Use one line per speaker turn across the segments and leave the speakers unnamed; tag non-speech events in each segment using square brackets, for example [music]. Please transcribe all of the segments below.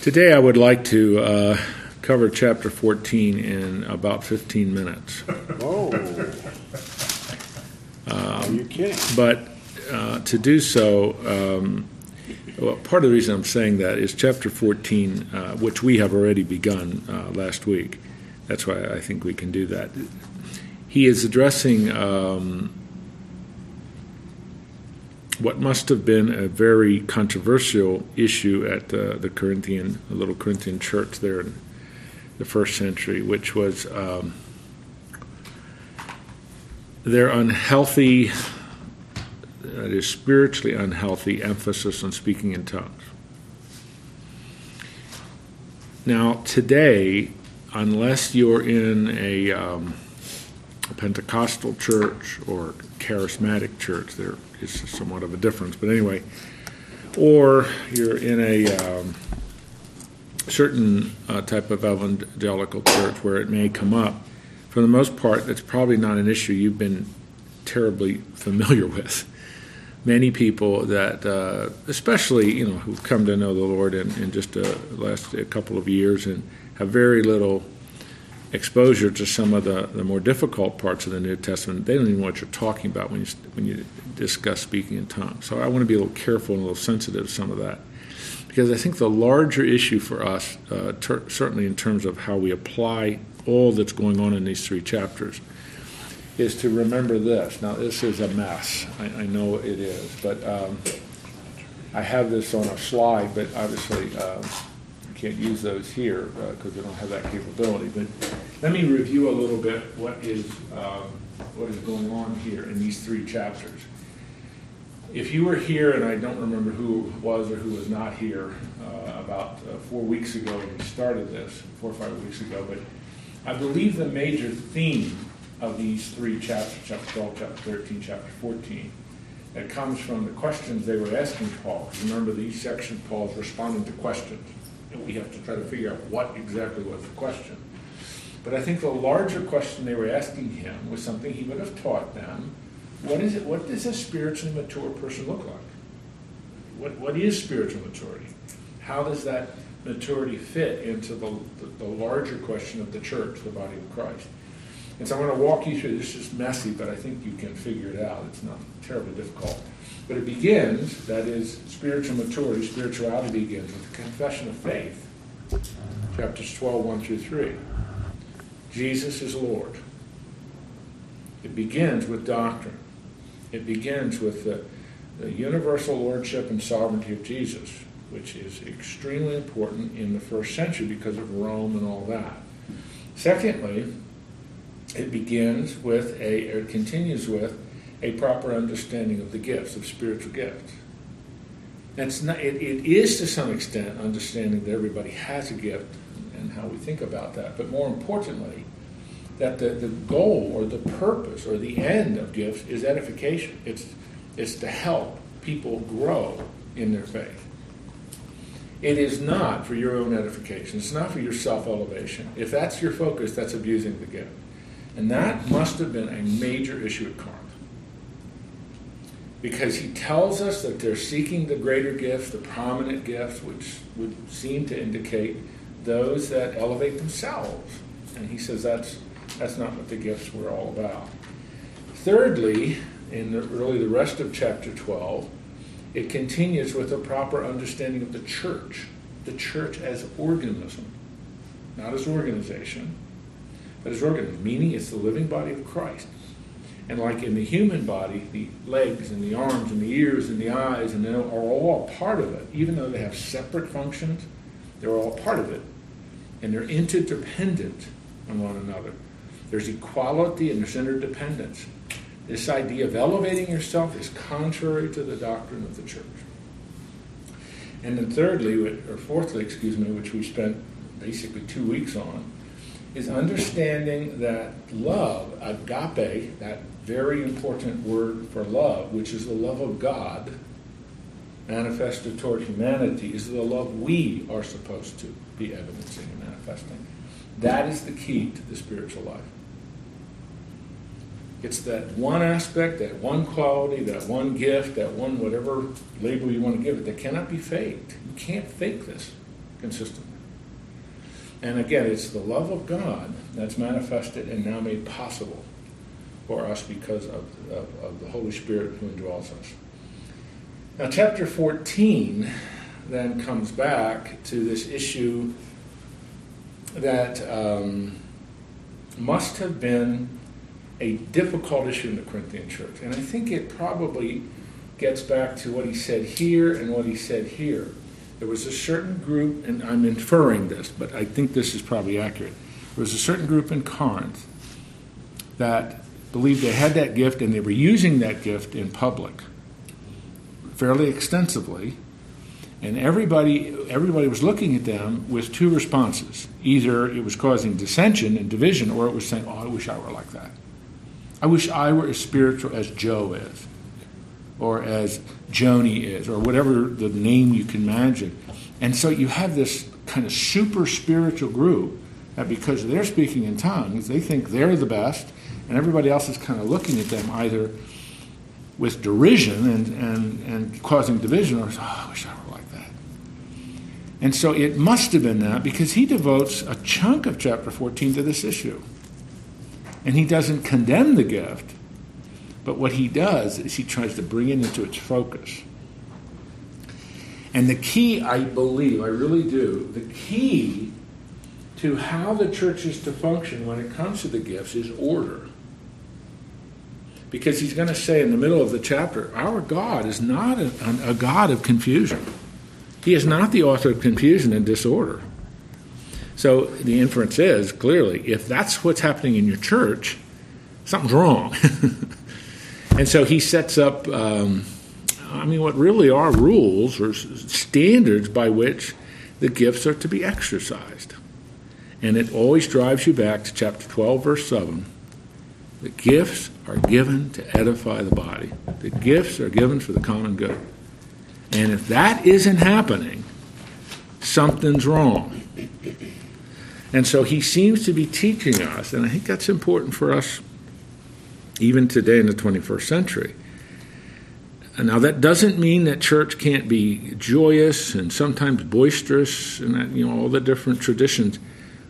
Today, I would like to uh, cover chapter 14 in about 15 minutes. [laughs]
Oh. Are you kidding?
But uh, to do so, um, well, part of the reason I'm saying that is chapter 14, uh, which we have already begun uh, last week. That's why I think we can do that. He is addressing um, what must have been a very controversial issue at the, the Corinthian, the little Corinthian church there in the first century, which was um, their unhealthy, that is spiritually unhealthy emphasis on speaking in tongues. Now, today, unless you're in a, um, a Pentecostal church or charismatic church, there is somewhat of a difference, but anyway, or you're in a um, certain uh, type of evangelical church where it may come up, for the most part, it's probably not an issue you've been terribly familiar [laughs] with. Many people that, uh, especially you know, who've come to know the Lord in, in just last a couple of years and have very little exposure to some of the, the more difficult parts of the New Testament, they don't even know what you're talking about when you when you discuss speaking in tongues. So I want to be a little careful and a little sensitive to some of that, because I think the larger issue for us, uh, ter- certainly in terms of how we apply all that's going on in these three chapters, is to remember this. Now this is a mess. I, I know it is, but um, I have this on a slide, but obviously. Um, can't use those here because uh, they don't have that capability. But let me review a little bit what is um, what is going on here in these three chapters. If you were here, and I don't remember who was or who was not here uh, about uh, four weeks ago when we started this, four or five weeks ago, but I believe the major theme of these three chapters, chapter 12, chapter 13, chapter 14, that comes from the questions they were asking Paul. Remember, these sections, Paul's responding to questions we have to try to figure out what exactly was the question. But I think the larger question they were asking him was something he would have taught them. What is it? What does a spiritually mature person look like? What, what is spiritual maturity? How does that maturity fit into the, the, the larger question of the church, the body of Christ? And so I'm going to walk you through this. is messy, but I think you can figure it out. It's not terribly difficult. But it begins, that is, spiritual maturity, spirituality begins with the confession of faith. Chapters 12, 1 through 3. Jesus is Lord. It begins with doctrine. It begins with the, the universal lordship and sovereignty of Jesus, which is extremely important in the first century because of Rome and all that. Secondly, it begins with a, or it continues with a proper understanding of the gifts, of spiritual gifts. That's not, it, it is to some extent understanding that everybody has a gift and how we think about that. But more importantly, that the, the goal or the purpose or the end of gifts is edification. It's, it's to help people grow in their faith. It is not for your own edification. It's not for your self elevation. If that's your focus, that's abusing the gift. And that must have been a major issue at Corinth because he tells us that they're seeking the greater gifts, the prominent gifts, which would seem to indicate those that elevate themselves. And he says that's, that's not what the gifts were all about. Thirdly, in the, really the rest of chapter 12, it continues with a proper understanding of the church, the church as organism, not as organization, but as organism, meaning it's the living body of Christ. And like in the human body, the legs and the arms and the ears and the eyes and are all part of it. Even though they have separate functions, they're all part of it. And they're interdependent on one another. There's equality and there's interdependence. This idea of elevating yourself is contrary to the doctrine of the church. And then thirdly, or fourthly, excuse me, which we spent basically two weeks on, is understanding that love, agape, that very important word for love, which is the love of God manifested toward humanity, is the love we are supposed to be evidencing and manifesting. That is the key to the spiritual life. It's that one aspect, that one quality, that one gift, that one whatever label you want to give it that cannot be faked. You can't fake this. consistently. And again, it's the love of God that's manifested and now made possible for us because of, of, of the Holy Spirit who indwells us. Now, chapter 14 then comes back to this issue that um, must have been a difficult issue in the Corinthian church. And I think it probably gets back to what he said here and what he said here. There was a certain group, and I'm inferring this, but I think this is probably accurate. There was a certain group in Corinth that believed they had that gift and they were using that gift in public fairly extensively. And everybody, everybody was looking at them with two responses. Either it was causing dissension and division, or it was saying, Oh, I wish I were like that. I wish I were as spiritual as Joe is, or as Joni is, or whatever the name you can imagine. And so you have this kind of super spiritual group that because they're speaking in tongues, they think they're the best, and everybody else is kind of looking at them either with derision and, and, and causing division, or, oh, I wish I were like that. And so it must have been that because he devotes a chunk of chapter 14 to this issue. And he doesn't condemn the gift, but what he does is he tries to bring it into its focus. And the key, I believe, I really do, the key to how the church is to function when it comes to the gifts is order. Because he's going to say in the middle of the chapter, our God is not a, a God of confusion. He is not the author of confusion and disorder. So the inference is clearly, if that's what's happening in your church, something's wrong. [laughs] and so he sets up, um, I mean, what really are rules or standards by which the gifts are to be exercised. And it always drives you back to chapter 12, verse 7. The gifts are given to edify the body, the gifts are given for the common good. And if that isn't happening, something's wrong. And so he seems to be teaching us, and I think that's important for us even today in the 21st century. Now, that doesn't mean that church can't be joyous and sometimes boisterous and that, you know, all the different traditions,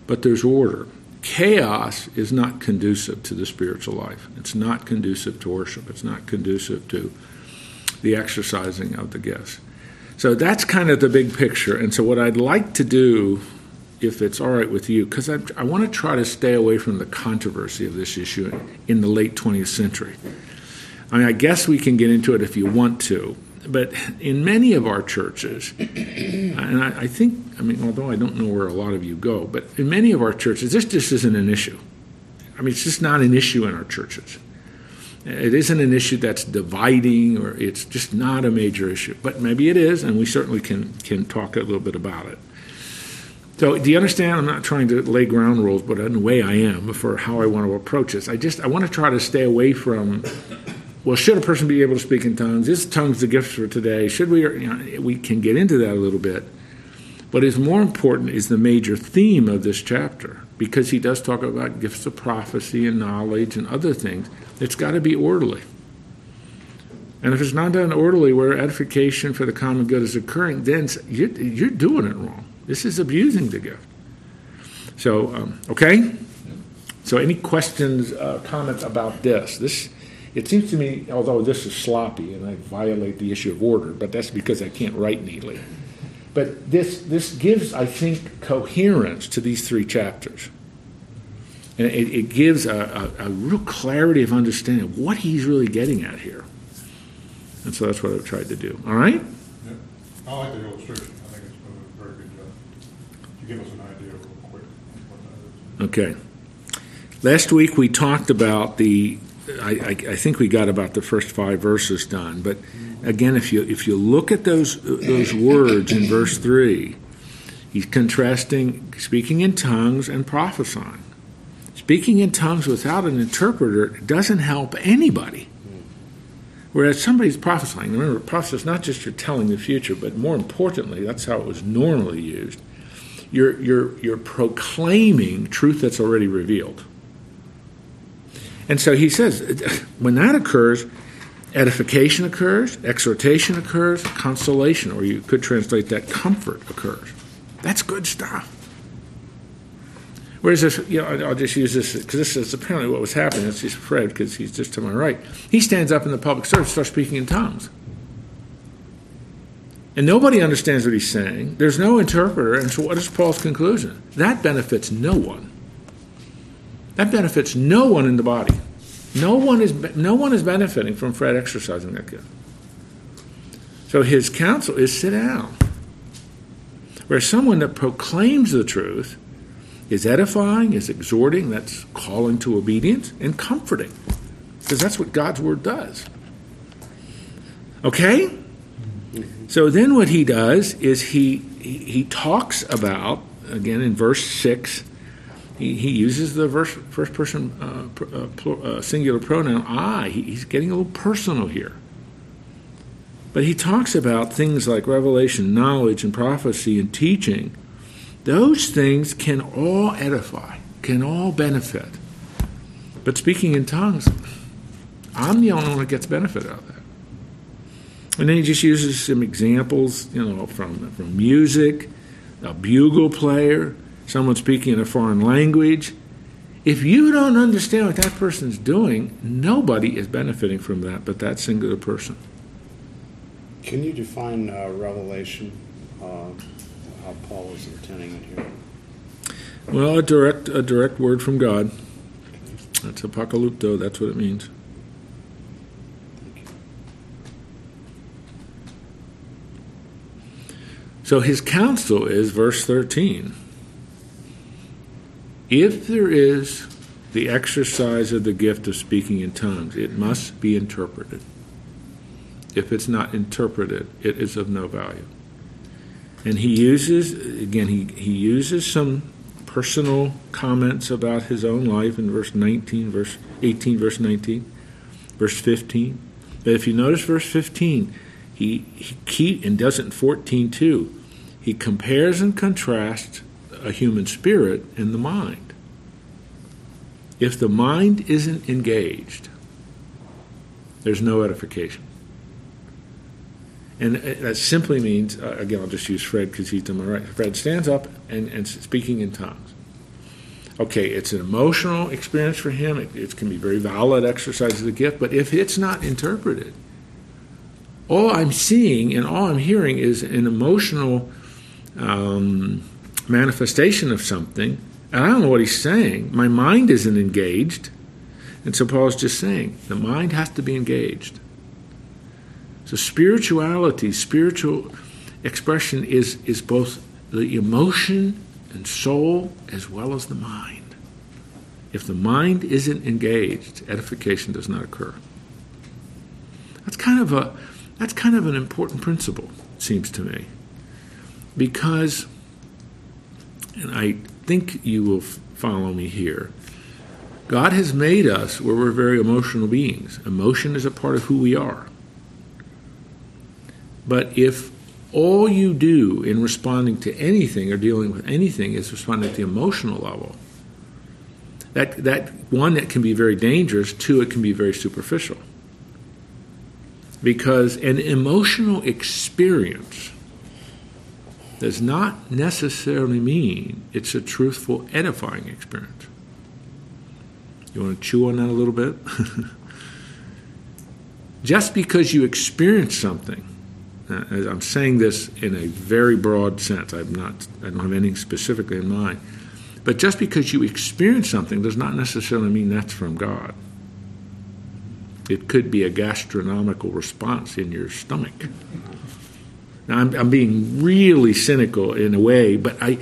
but there's order. Chaos is not conducive to the spiritual life. It's not conducive to worship. It's not conducive to the exercising of the gifts. So that's kind of the big picture. And so, what I'd like to do if it's all right with you, because I, I want to try to stay away from the controversy of this issue in the late 20th century. I mean, I guess we can get into it if you want to, but in many of our churches, and I, I think, I mean, although I don't know where a lot of you go, but in many of our churches, this just isn't an issue. I mean, it's just not an issue in our churches. It isn't an issue that's dividing, or it's just not a major issue. But maybe it is, and we certainly can can talk a little bit about it. So, do you understand? I'm not trying to lay ground rules, but in a way I am for how I want to approach this. I just I want to try to stay away from. Well, should a person be able to speak in tongues? Is tongues the gift for today? Should we? You know, we can get into that a little bit, but is more important is the major theme of this chapter because he does talk about gifts of prophecy and knowledge and other things. It's got to be orderly. And if it's not done orderly, where edification for the common good is occurring, then you're, you're doing it wrong. This is abusing the gift. So, um, okay? So, any questions, uh, comments about this? This, it seems to me, although this is sloppy and I violate the issue of order, but that's because I can't write neatly. But this, this gives, I think, coherence to these three chapters. And it, it gives a, a, a, real clarity of understanding of what he's really getting at here. And so that's what I've tried to do. All right?
Yeah. I like the illustration give us an idea real quick what
that is. Okay. Last week we talked about the, I, I, I, think we got about the first five verses done, but again, if you if you look at those those words in verse three, he's contrasting speaking in tongues and prophesying. Speaking in tongues without an interpreter doesn't help anybody. Whereas somebody's prophesying, remember, prophecy is not just you're telling the future, but more importantly, that's how it was normally used you're, you're, you're proclaiming truth that's already revealed. And so he says, when that occurs, edification occurs, exhortation occurs, consolation, or you could translate that comfort occurs. That's good stuff. Whereas this, you know, I'll just use this because this is apparently what was happening. It's just Fred because he's just to my right. He stands up in the public service, starts speaking in tongues, and nobody understands what he's saying. There's no interpreter, and so what is Paul's conclusion? That benefits no one. That benefits no one in the body. No one is no one is benefiting from Fred exercising that gift. So his counsel is sit down. Where someone that proclaims the truth is edifying, is exhorting, that's calling to obedience, and comforting. Because that's what God's word does. Okay? So then what he does is he, he, he talks about, again in verse 6, he, he uses the verse, first person uh, uh, uh, singular pronoun I. He, he's getting a little personal here. But he talks about things like revelation, knowledge, and prophecy and teaching those things can all edify, can all benefit. But speaking in tongues, I'm the only one that gets benefit out of that. And then he just uses some examples, you know, from, from music, a bugle player, someone speaking in a foreign language. If you don't understand what that person's doing, nobody is benefiting from that but that singular person.
Can you define uh, revelation? Uh, how Paul is intending it here?
Well, a direct a direct word from God. That's apocalypto. That's what it means. So his counsel is verse 13. If there is the exercise of the gift of speaking in tongues, it must be interpreted. If it's not interpreted, it is of no value. And he uses, again, he, he uses some personal comments about his own life in verse 19, verse 18, verse 19, verse 15. But if you notice verse 15, he, he keep, and doesn't 14 too. He compares and contrasts a human spirit and the mind. If the mind isn't engaged, there's no edification. And that simply means, uh, again, I'll just use Fred because he's to my right. Fred stands up and, and speaking in tongues. Okay, it's an emotional experience for him. It, it can be very valid exercise of the gift, but if it's not interpreted, all I'm seeing and all I'm hearing is an emotional um, manifestation of something, and I don't know what he's saying. My mind isn't engaged. And so Paul's just saying the mind has to be engaged. So spirituality, spiritual expression is, is both the emotion and soul as well as the mind. If the mind isn't engaged, edification does not occur. That's kind of a that's kind of an important principle, it seems to me. Because and I think you will follow me here. God has made us where we're very emotional beings. Emotion is a part of who we are. But if all you do in responding to anything or dealing with anything is responding at the emotional level, that, that one, it can be very dangerous, two, it can be very superficial. Because an emotional experience does not necessarily mean it's a truthful, edifying experience. You want to chew on that a little bit? [laughs] Just because you experience something uh, I'm saying this in a very broad sense. I'm not. I don't have anything specifically in mind. But just because you experience something does not necessarily mean that's from God. It could be a gastronomical response in your stomach. Now, I'm, I'm being really cynical in a way, but I,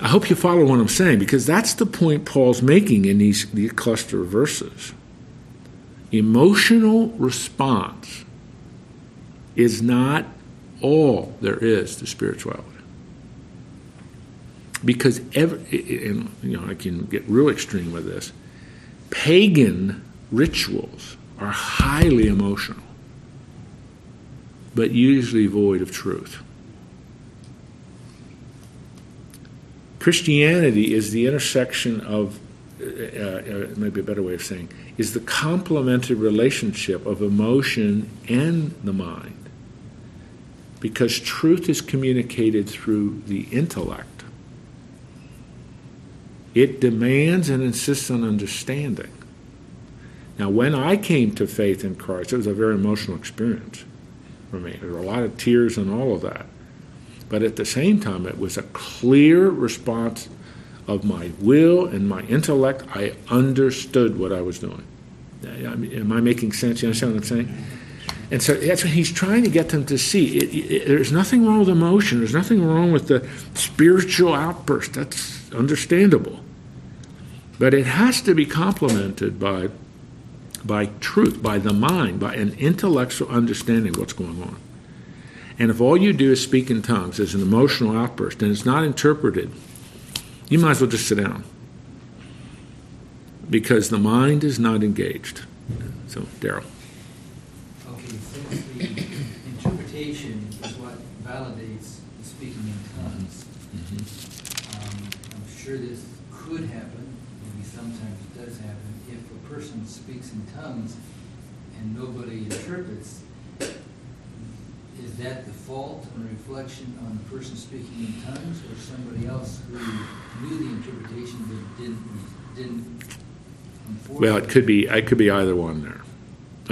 I hope you follow what I'm saying because that's the point Paul's making in these, these cluster of verses. Emotional response is not all there is to spirituality. Because every, and you know, I can get real extreme with this. Pagan rituals are highly emotional, but usually void of truth. Christianity is the intersection of, uh, uh, maybe a better way of saying, is the complementary relationship of emotion and the mind because truth is communicated through the intellect. It demands and insists on understanding. Now, when I came to faith in Christ, it was a very emotional experience for me. There were a lot of tears and all of that. But at the same time, it was a clear response of my will and my intellect. I understood what I was doing. Am I making sense? You understand what I'm saying? And so that's what he's trying to get them to see. It, it, there's nothing wrong with emotion. There's nothing wrong with the spiritual outburst. That's understandable. But it has to be complemented by, by truth, by the mind, by an intellectual understanding of what's going on. And if all you do is speak in tongues as an emotional outburst and it's not interpreted, you might as well just sit down. Because the mind is not engaged. So, Daryl.
Okay, since the interpretation is what validates the speaking in tongues, um, I'm sure this could happen, maybe sometimes it does happen, if a person speaks in tongues and nobody interprets, is that the fault or reflection on the person speaking in tongues or somebody else who knew the interpretation but didn't, didn't
Well, it could be. It could be either one there.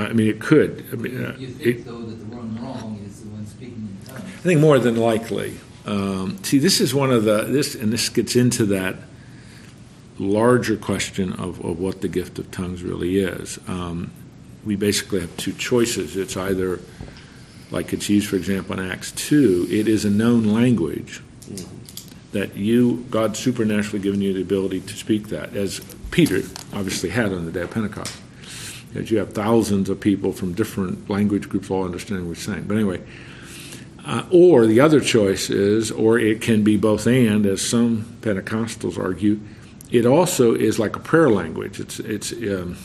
I mean, it could. I mean, uh,
You
it,
think, though, that the one wrong is the one speaking in tongues?
I think more than likely. Um, see, this is one of the this, and this gets into that larger question of, of what the gift of tongues really is. Um, we basically have two choices. It's either, like it's used, for example, in Acts two, it is a known language that you, God supernaturally given you the ability to speak that, as Peter obviously had on the day of Pentecost. As you have thousands of people from different language groups all understanding what you're saying. But anyway, uh, or the other choice is, or it can be both and, as some Pentecostals argue, it also is like a prayer language. It's, it's, um,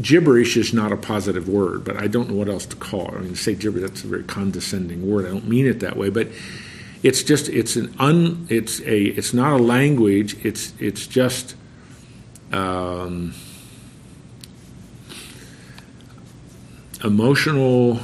gibberish is not a positive word, but I don't know what else to call it. I mean, to say gibberish, that's a very condescending word. I don't mean it that way, but it's just, it's an un, it's a, it's not a language, it's, it's just, um, emotional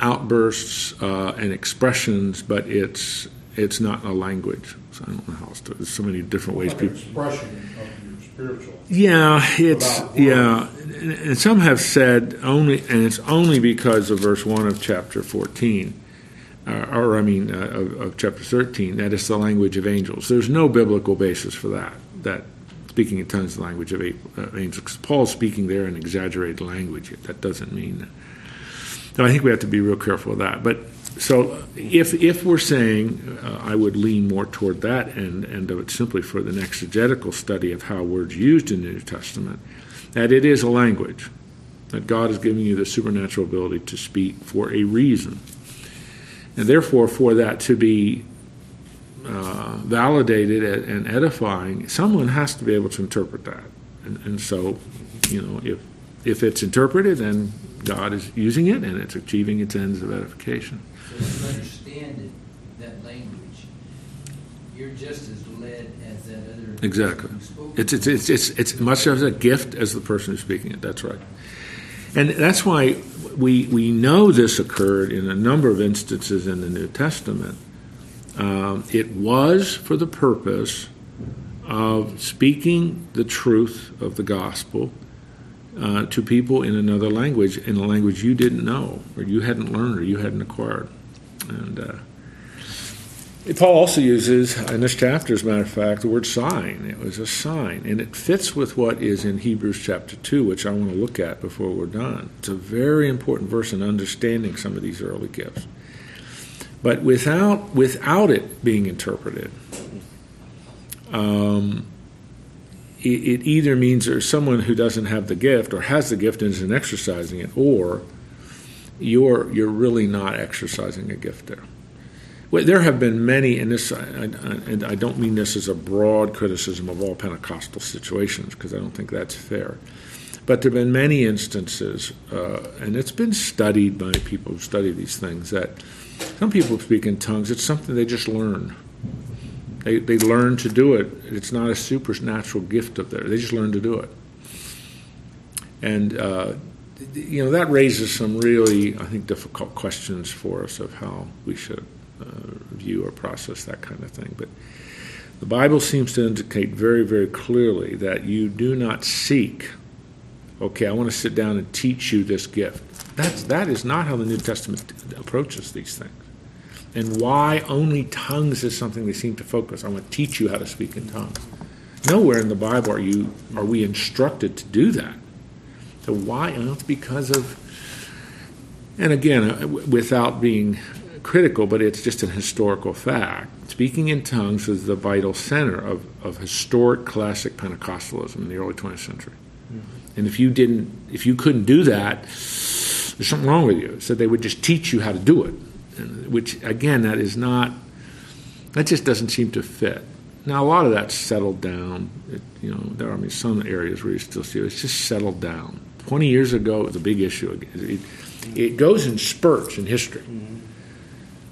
outbursts uh, and expressions, but it's it's not a language. I don't know how else to. There's so many different ways
Like
people.
expression of your spiritual.
Yeah, it's yeah, and, and some have said only, and it's only because of verse one of chapter fourteen, uh, or I mean uh, of, of chapter thirteen, that it's the language of angels. There's no biblical basis for that. That speaking in tongues is the language of uh, angels. Paul's speaking there in exaggerated language. That doesn't mean that. So I think we have to be real careful of that. But so if if we're saying, uh, I would lean more toward that end, end of it simply for the exegetical study of how words used in the New Testament, that it is a language, that God is giving you the supernatural ability to speak for a reason, and therefore for that to be uh, validated and edifying, someone has to be able to interpret that, and, and so you know if if it's interpreted, then God is using it and it's achieving its ends of edification.
So you understand it, that language, you're just as led as that other.
Exactly.
who spoke
It's it's it's it's, it's much as a gift as the person who's speaking it. That's right, and that's why we we know this occurred in a number of instances in the New Testament. Um, it was for the purpose of speaking the truth of the gospel uh, to people in another language, in a language you didn't know, or you hadn't learned, or you hadn't acquired. And uh, Paul also uses in this chapter, as a matter of fact, the word sign. It was a sign, and it fits with what is in Hebrews chapter 2, which I want to look at before we're done. It's a very important verse in understanding some of these early gifts. But without, without it being interpreted, um, it, it either means there's someone who doesn't have the gift or has the gift and isn't exercising it, or you're, you're really not exercising a gift there. Well, there have been many, and this, I, and I don't mean this as a broad criticism of all Pentecostal situations, because I don't think that's fair. But there have been many instances, uh, and it's been studied by people who study these things, that some people speak in tongues. It's something they just learn. They, they learn to do it. It's not a supernatural gift of theirs. They just learn to do it. And uh, you know, that raises some really, I think, difficult questions for us of how we should uh, view or process that kind of thing. But the Bible seems to indicate very, very clearly that you do not seek, okay, I want to sit down and teach you this gift. That's, that is not how the New Testament approaches these things. And why only tongues is something they seem to focus. I want to teach you how to speak in tongues. Nowhere in the Bible are you are we instructed to do that. So why? Well, it's because of, and again, uh, without being critical, but it's just an historical fact. Speaking in tongues was the vital center of, of historic classic Pentecostalism in the early 20th century. Mm-hmm. And if you didn't, if you couldn't do that, there's something wrong with you. So they would just teach you how to do it, and, which again, that is not, that just doesn't seem to fit. Now a lot of that's settled down. It, you know, there are I mean, some areas where you still see it. It's just settled down. Twenty years ago, it was a big issue. It, it goes in spurts in history. Mm-hmm.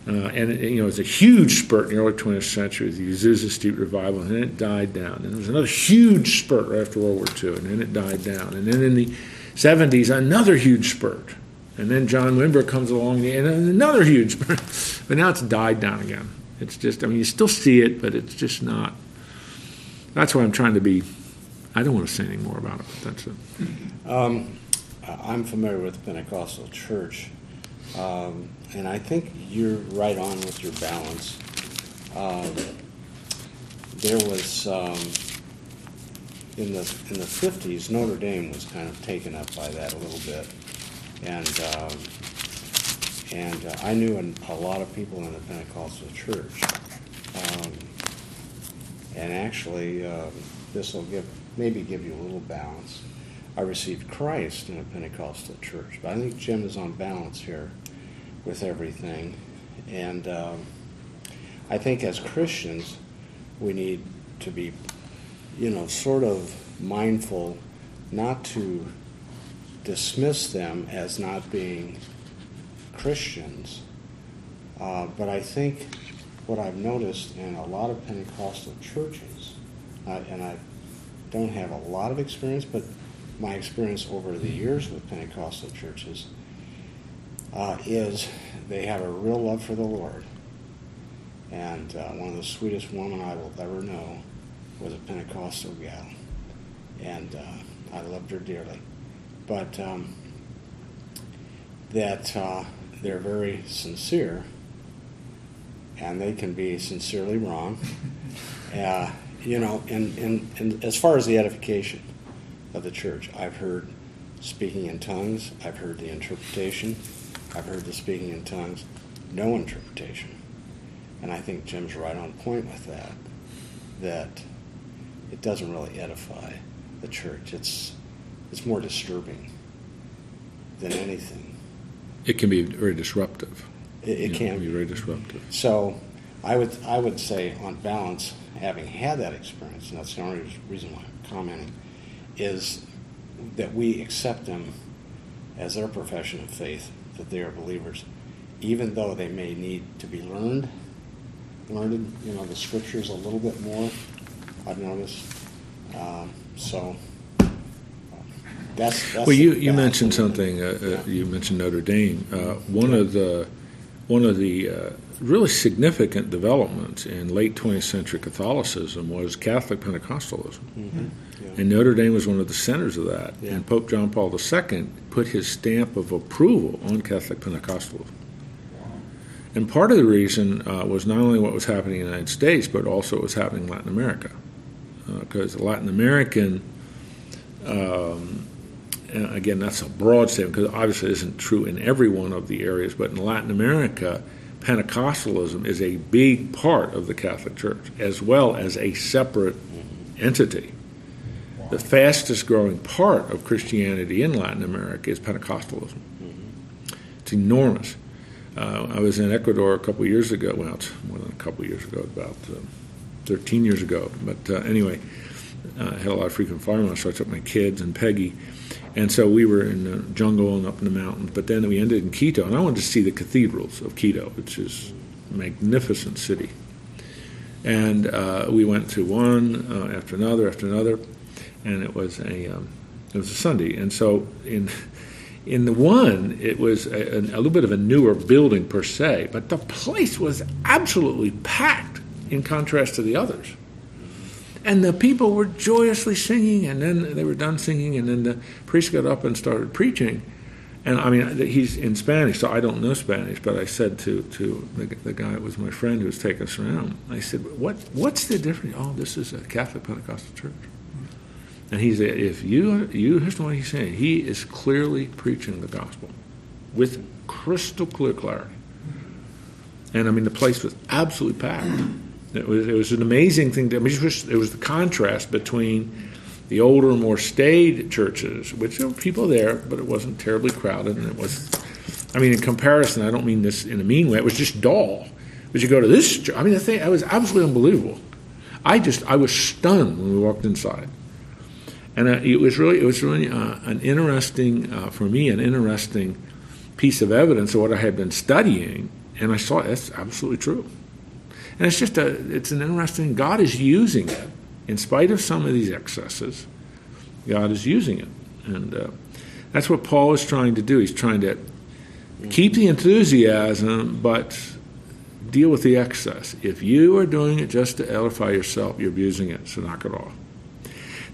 Uh, and it, you know, it was a huge spurt in the early 20th century the Azusa Street revival, and then it died down. And there was another huge spurt right after World War II, and then it died down. And then in the 70s, another huge spurt. And then John Wimber comes along, and another huge spurt. [laughs] but now it's died down again. It's just, I mean, you still see it, but it's just not. That's why I'm trying to be. I don't want to say any more about it, but that's it. [laughs]
Um, I'm familiar with Pentecostal church, um, and I think you're right on with your balance. Um, there was um, in the in the 50s, Notre Dame was kind of taken up by that a little bit, and um, and uh, I knew an, a lot of people in the Pentecostal church. Um, and actually, this will give maybe give you a little balance. I received Christ in a Pentecostal church, but I think Jim is on balance here with everything. And um, I think as Christians, we need to be, you know, sort of mindful not to dismiss them as not being Christians. Uh, but I think what I've noticed in a lot of Pentecostal churches, uh, and I don't have a lot of experience, but my experience over the years with Pentecostal churches uh, is they have a real love for the Lord. And uh, one of the sweetest women I will ever know was a Pentecostal gal. And uh, I loved her dearly. But um, that uh, they're very sincere, and they can be sincerely wrong. [laughs] Uh, you know, and, and, and as far as the edification of the church, I've heard speaking in tongues, I've heard the interpretation, I've heard the speaking in tongues, no interpretation. And I think Jim's right on point with that, that it doesn't really edify the church. It's, it's more disturbing than anything
it can be very disruptive.
It, it can
be very disruptive.
So, I would I would say, on balance, having had that experience, and that's the only reason why I'm commenting, is that we accept them as their profession of faith, that they are believers, even though they may need to be learned, learned, you know, the scriptures a little bit more. I've noticed. Um, so that's, that's
well, you, you mentioned something. Uh, uh, you mentioned Notre Dame. Uh, one of the one of the uh, really significant developments in late 20th century Catholicism was Catholic Pentecostalism, mm-hmm. yeah. and Notre Dame was one of the centers of that. Yeah. And Pope John Paul II put his stamp of approval on Catholic Pentecostalism. And part of the reason uh, was not only what was happening in the United States, but also what was happening in Latin America, because uh, Latin American um, again, that's a broad statement because obviously it isn't true in every one of the areas, but in Latin America, Pentecostalism is a big part of the Catholic Church as well as a separate entity. The fastest growing part of Christianity in Latin America is Pentecostalism. It's enormous. Uh, I was in Ecuador a couple years ago. Well, it's more than a couple years ago, about uh, 13 years ago. But uh, anyway, uh, I had a lot of frequent miles, so I took my kids and Peggy and so we were in the jungle and up in the mountains. But then we ended in Quito, and I wanted to see the cathedrals of Quito, which is a magnificent city. And uh, we went to one uh, after another after another, and it was a um, it was a Sunday. And so in in the one, it was a, a, little bit of a newer building per se, but the place was absolutely packed in contrast to the others. And the people were joyously singing, and then they were done singing, and then the priest got up and started preaching. And I mean, he's in Spanish, so I don't know Spanish, but I said to, to the, the guy that was my friend who was taking us around, I said, what, What's the difference? Oh, this is a Catholic Pentecostal church. And he said, if you, you here's what he's saying. He is clearly preaching the gospel with crystal clear clarity. And I mean, the place was absolutely packed. It was, it was an amazing thing. To, I mean, it was, it was the contrast between the older, more staid churches, which there were people there, but it wasn't terribly crowded. And it was, I mean, in comparison, I don't mean this in a mean way, it was just dull. But you go to this, Church, I mean, the thing, it was absolutely unbelievable. I just, I was stunned when we walked inside. And uh, it was really, it was really uh, an interesting, uh, for me, an interesting piece of evidence of what I had been studying, and I saw that's absolutely true. And it's just a, it's an interesting. God is using it, in spite of some of these excesses. God is using it, and uh, that's what Paul is trying to do. He's trying to keep the enthusiasm, but deal with the excess. If you are doing it just to edify yourself, you're abusing it. So knock it off.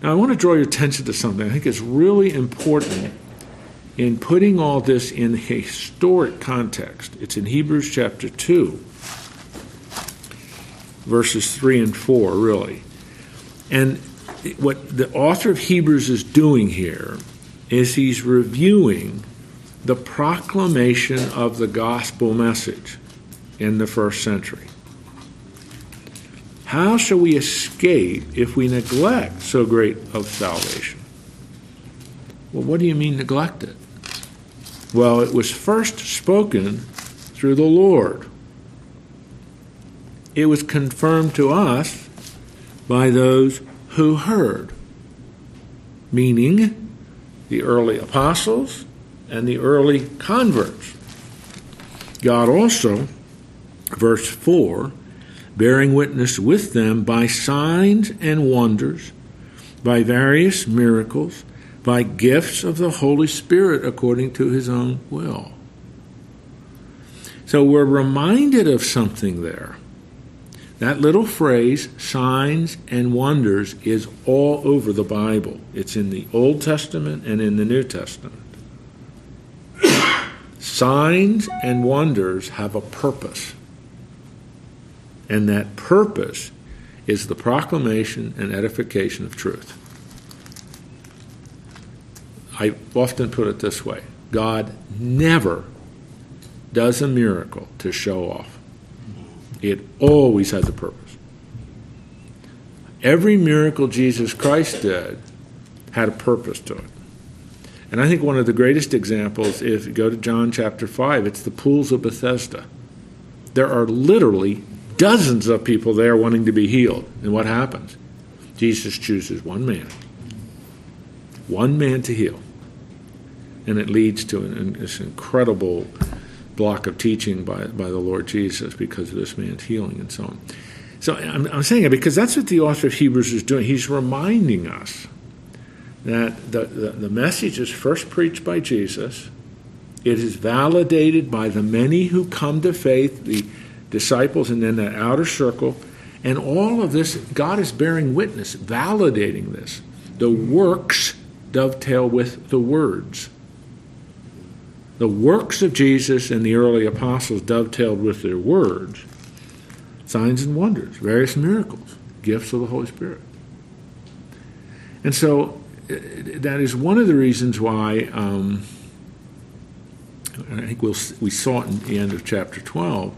Now, I want to draw your attention to something I think is really important in putting all this in a historic context. It's in Hebrews chapter 2, verses 3 and 4, really. And what the author of Hebrews is doing here is he's reviewing the proclamation of the gospel message in the first century. How shall we escape if we neglect so great of salvation? Well, what do you mean neglect it? Well, it was first spoken through the Lord. It was confirmed to us by those who heard, meaning the early apostles and the early converts. God also, verse 4, bearing witness with them by signs and wonders, by various miracles, by gifts of the Holy Spirit according to his own will. So we're reminded of something there. That little phrase, signs and wonders, is all over the Bible. It's in the Old Testament and in the New Testament. [coughs] signs and wonders have a purpose. And that purpose is the proclamation and edification of truth. I often put it this way God never does a miracle to show off, it always has a purpose. Every miracle Jesus Christ did had a purpose to it. And I think one of the greatest examples, you go to John chapter 5, it's the pools of Bethesda. There are literally dozens of people there wanting to be healed. And what happens? Jesus chooses one man, one man to heal. And it leads to an, this incredible block of teaching by, by the Lord Jesus because of this man's healing and so on. So I'm, I'm saying it because that's what the author of Hebrews is doing. He's reminding us that the, the, the message is first preached by Jesus. It is validated by the many who come to faith, the disciples, and then that outer circle. And all of this, God is bearing witness, validating this. The works dovetail with the words. The works of Jesus and the early apostles dovetailed with their words. Signs and wonders, various miracles, gifts of the Holy Spirit. And so uh, that is one of the reasons why um, I think we'll, we saw it in the end of chapter 12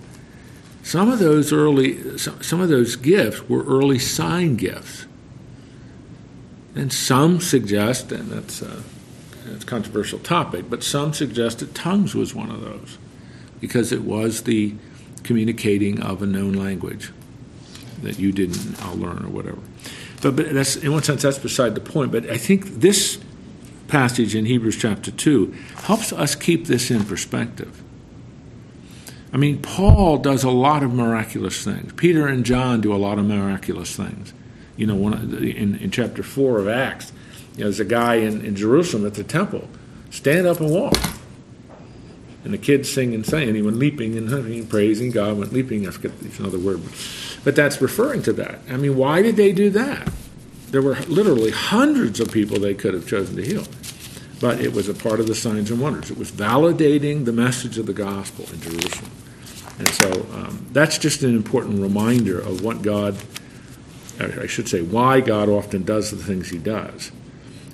some of those early, some of those gifts were early sign gifts, and some suggest, and that's a, it's a controversial topic, but some suggest that tongues was one of those, because it was the communicating of a known language that you didn't I'll learn or whatever. But, but that's in one sense that's beside the point. But I think this passage in Hebrews chapter two helps us keep this in perspective. I mean, Paul does a lot of miraculous things. Peter and John do a lot of miraculous things. You know, one in, in chapter 4 of Acts, you know, there's a guy in, in Jerusalem at the temple stand up and walk. And the kids sing and sang, and he went leaping and hunting, praising God, went leaping. I forget it's another word, but that's referring to that. I mean, why did they do that? There were literally hundreds of people they could have chosen to heal, but it was a part of the signs and wonders. It was validating the message of the gospel in Jerusalem, and so um, that's just an important reminder of what God, I should say, why God often does the things He does.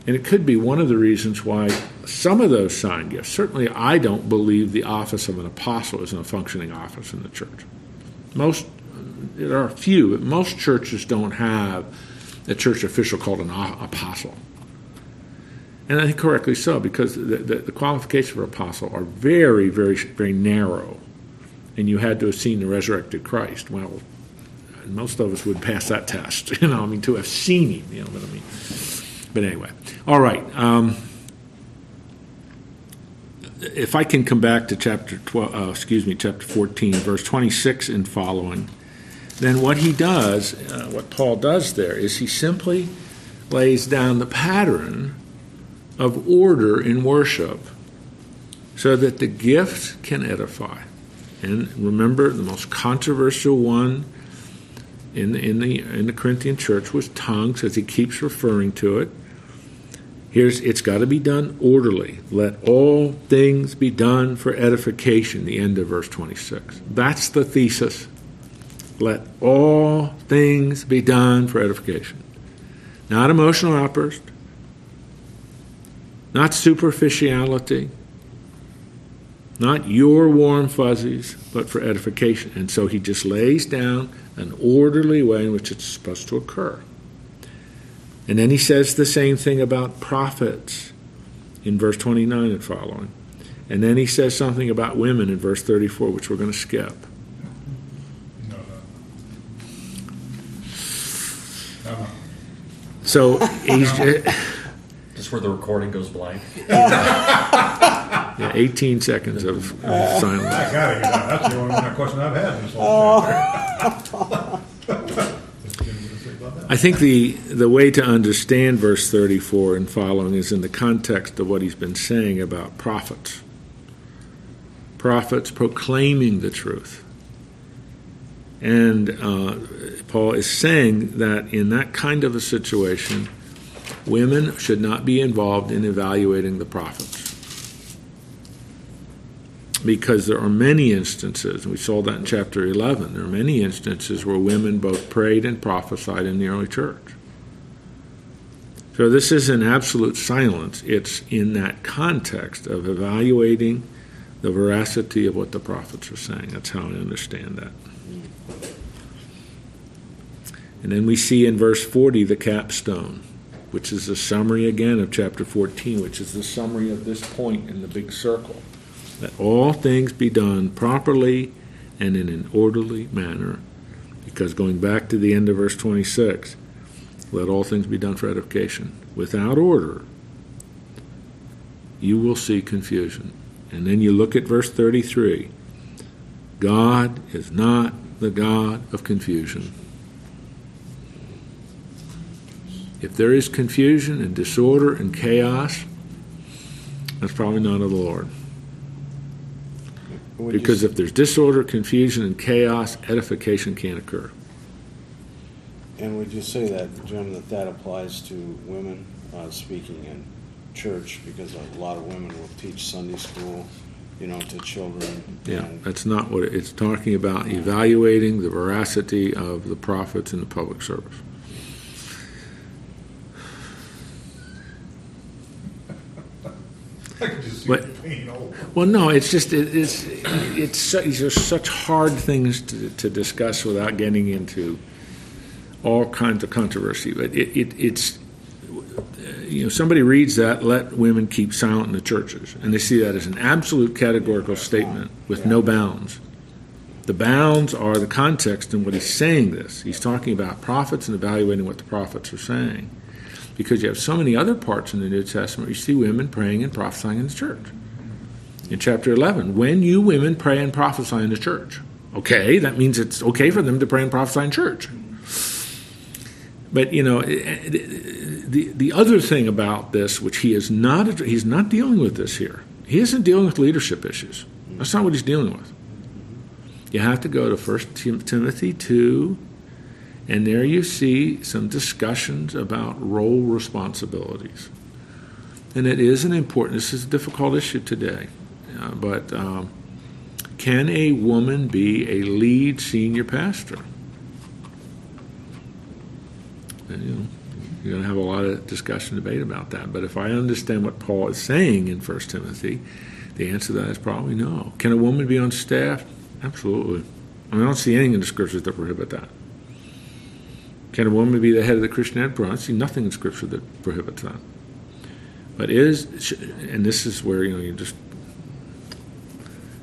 And it could be one of the reasons why some of those sign gifts, certainly I don't believe the office of an apostle is a functioning office in the church. Most, there are a few, but most churches don't have a church official called an apostle. And I think correctly so, because the, the, the qualifications for apostle are very, very, very narrow. And you had to have seen the resurrected Christ. Well, most of us would pass that test, [laughs] you know, I mean, to have seen him, you know what I mean. But anyway, all right. Um, if I can come back to chapter 12, uh, excuse me, chapter 14, verse 26 and following, then what he does, uh, what Paul does there, is he simply lays down the pattern of order in worship so that the gift can edify. And remember, the most controversial one in, in, the, in the Corinthian church was tongues, as he keeps referring to it. Here's it's got to be done orderly. Let all things be done for edification, the end of verse 26. That's the thesis. Let all things be done for edification. Not emotional outburst, not superficiality, not your warm fuzzies, but for edification. And so he just lays down an orderly way in which it's supposed to occur. And then he says the same thing about prophets in verse 29 and following. And then he says something about women in verse 34, which we're going to skip.
No, no. No, [laughs] no.
So he's
Just where the recording goes blank. [laughs]
yeah, 18 seconds of, of silence.
I gotta get out. That's the only question I've had this whole [laughs] thing.
I think the, the way to understand verse 34 and following is in the context of what he's been saying about prophets. Prophets proclaiming the truth. And uh, Paul is saying that in that kind of a situation, women should not be involved in evaluating the prophets. Because there are many instances, and we saw that in chapter 11, there are many instances where women both prayed and prophesied in the early church. So this is an absolute silence. It's in that context of evaluating the veracity of what the prophets are saying. That's how I understand that. And then we see in verse 40 the capstone, which is a summary again of chapter 14, which is the summary of this point in the big circle. That all things be done properly and in an orderly manner. Because going back to the end of verse 26, let all things be done for edification. Without order, you will see confusion. And then you look at verse 33 God is not the God of confusion. If there is confusion and disorder and chaos, that's probably not of the Lord.
Would
Because if there's disorder, confusion, and chaos, edification can't occur.
And would you say that, Jim, that that applies to women uh, speaking in church? Because a lot of women will teach Sunday school, you know, to children.
Yeah, that's not what it- it's talking about. Evaluating the veracity of the prophets in the public service.
I could just see
What-
the pain over.
Well, no, it's just it, it's it's su- these are such hard things to, to discuss without getting into all kinds of controversy. But it, it it's you know somebody reads that let women keep silent in the churches, and they see that as an absolute categorical statement with no bounds. The bounds are the context in what he's saying. This he's talking about prophets and evaluating what the prophets are saying, because you have so many other parts in the New Testament. where You see women praying and prophesying in the church in chapter 11 when you women pray and prophesy in the church okay that means it's okay for them to pray and prophesy in church But you know, eh, eh, the the other thing about this, which he is not he's not dealing with this here. He isn't dealing with leadership issues. That's not what he's dealing with. You have to go to First Timothy two, and there you see some discussions about role responsibilities. And it is an important. This is a difficult issue today, uh, but um, can a woman be a lead senior pastor? And, you know, you're going to have a lot of discussion, and debate about that. But if I understand what Paul is saying in 1 Timothy, the answer to that is probably no. Can a woman be on staff? Absolutely. I, mean, I don't see anything in the scriptures that prohibit that. Can a woman be the head of the Christian enterprise? I see nothing in Scripture that prohibits that. But is, and this is where you know you just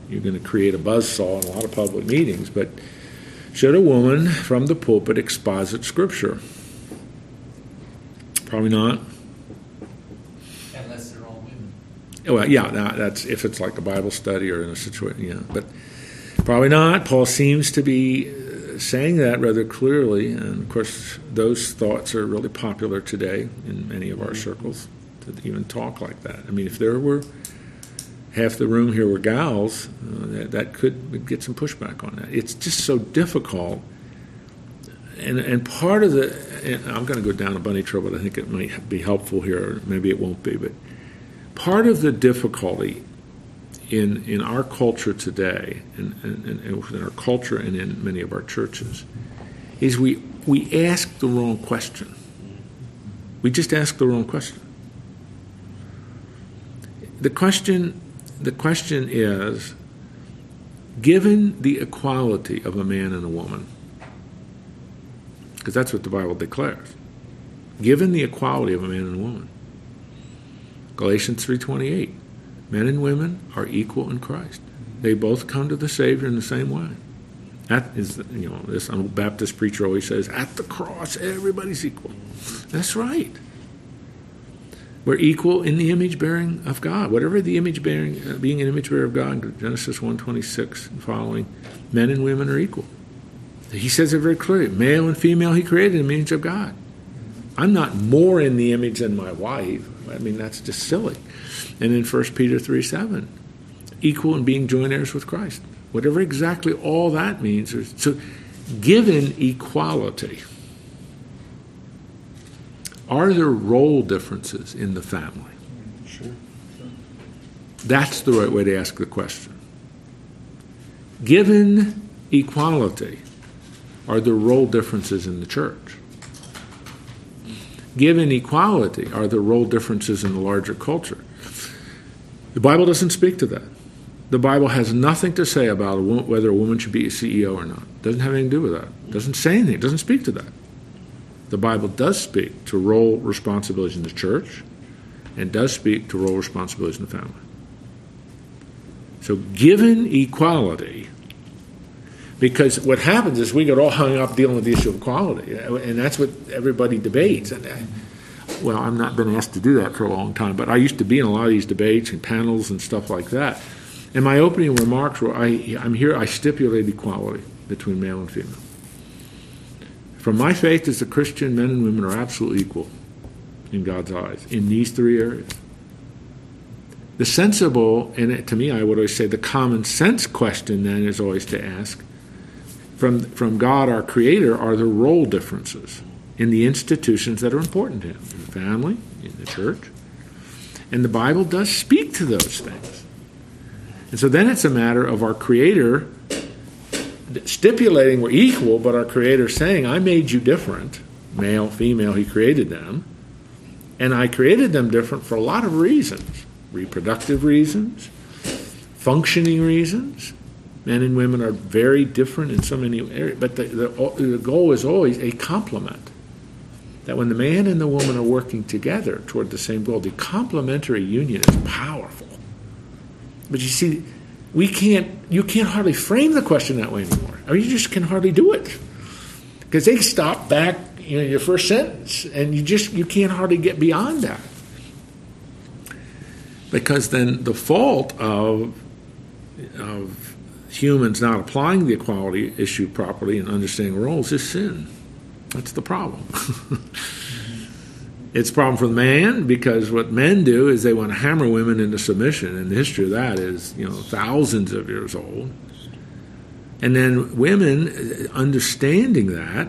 you're going to create a buzzsaw in a lot of public meetings. But should a woman from the pulpit exposit Scripture? Probably not.
Unless they're all women.
Oh, well, yeah, that's if it's like a Bible study or in a situation, yeah, but probably not. Paul seems to be saying that rather clearly, and of course, those thoughts are really popular today in many of our circles to even talk like that. I mean, if there were half the room here were gals, uh, that, that could get some pushback on that. It's just so difficult. And, and part of the, I'm going to go down a bunny trail, but I think it might be helpful here. Maybe it won't be, but part of the difficulty in in our culture today, and in, in, in, our culture and in many of our churches, is we we ask the wrong question. We just ask the wrong question. The question the question is given the equality of a man and a woman, because that's what the Bible declares, given the equality of a man and a woman, Galatians 3:28, men and women are equal in Christ. They both come to the Savior in the same way. That is, you know, this old Baptist preacher always says, at the cross, everybody's equal. That's right. We're equal in the image bearing of God. Whatever the image bearing, uh, being an image bearer of God, Genesis 1:26 and following, men and women are equal. He says it very clearly. Male and female, he created in the image of God. I'm not more in the image than my wife. I mean, that's just silly. And in 1 Peter 3 7, equal in being joint heirs with Christ. Whatever exactly all that means. So, given equality, are there role differences in the family?
Sure.
That's the right way to ask the question. Given equality, are there role differences in the church? Given equality, are there role differences in the larger culture? The Bible doesn't speak to that. The Bible has nothing to say about a woman, whether a woman should be a CEO or not. It doesn't have anything to do with that. It doesn't say anything. It doesn't speak to that. The Bible does speak to role responsibilities in the church and does speak to role responsibilities in the family. So, given equality, because what happens is we get all hung up dealing with the issue of equality, and that's what everybody debates. And, uh, well, I've not been asked to do that for a long time, but I used to be in a lot of these debates and panels and stuff like that. And my opening remarks were I, I'm here, I stipulate equality between male and female. From my faith as a Christian, men and women are absolutely equal in God's eyes in these three areas. The sensible, and to me, I would always say the common sense question then is always to ask from, from God, our Creator, are the role differences in the institutions that are important to Him? In the family, in the church. And the Bible does speak to those things. And so then it's a matter of our Creator stipulating we're equal, but our Creator saying, I made you different, male, female, He created them. And I created them different for a lot of reasons reproductive reasons, functioning reasons. Men and women are very different in so many areas, but the, the, the goal is always a complement. That when the man and the woman are working together toward the same goal, the complementary union is powerful. But you see, we can't, you can't hardly frame the question that way anymore. Mean, you just can hardly do it. Because they stop back you know, your first sentence, and you just, you can't hardly get beyond that. Because then the fault of, of humans not applying the equality issue properly and understanding roles is sin. That's the problem. [laughs] it's a problem for the man because what men do is they want to hammer women into submission, and the history of that is you know thousands of years old. And then women, uh, understanding that,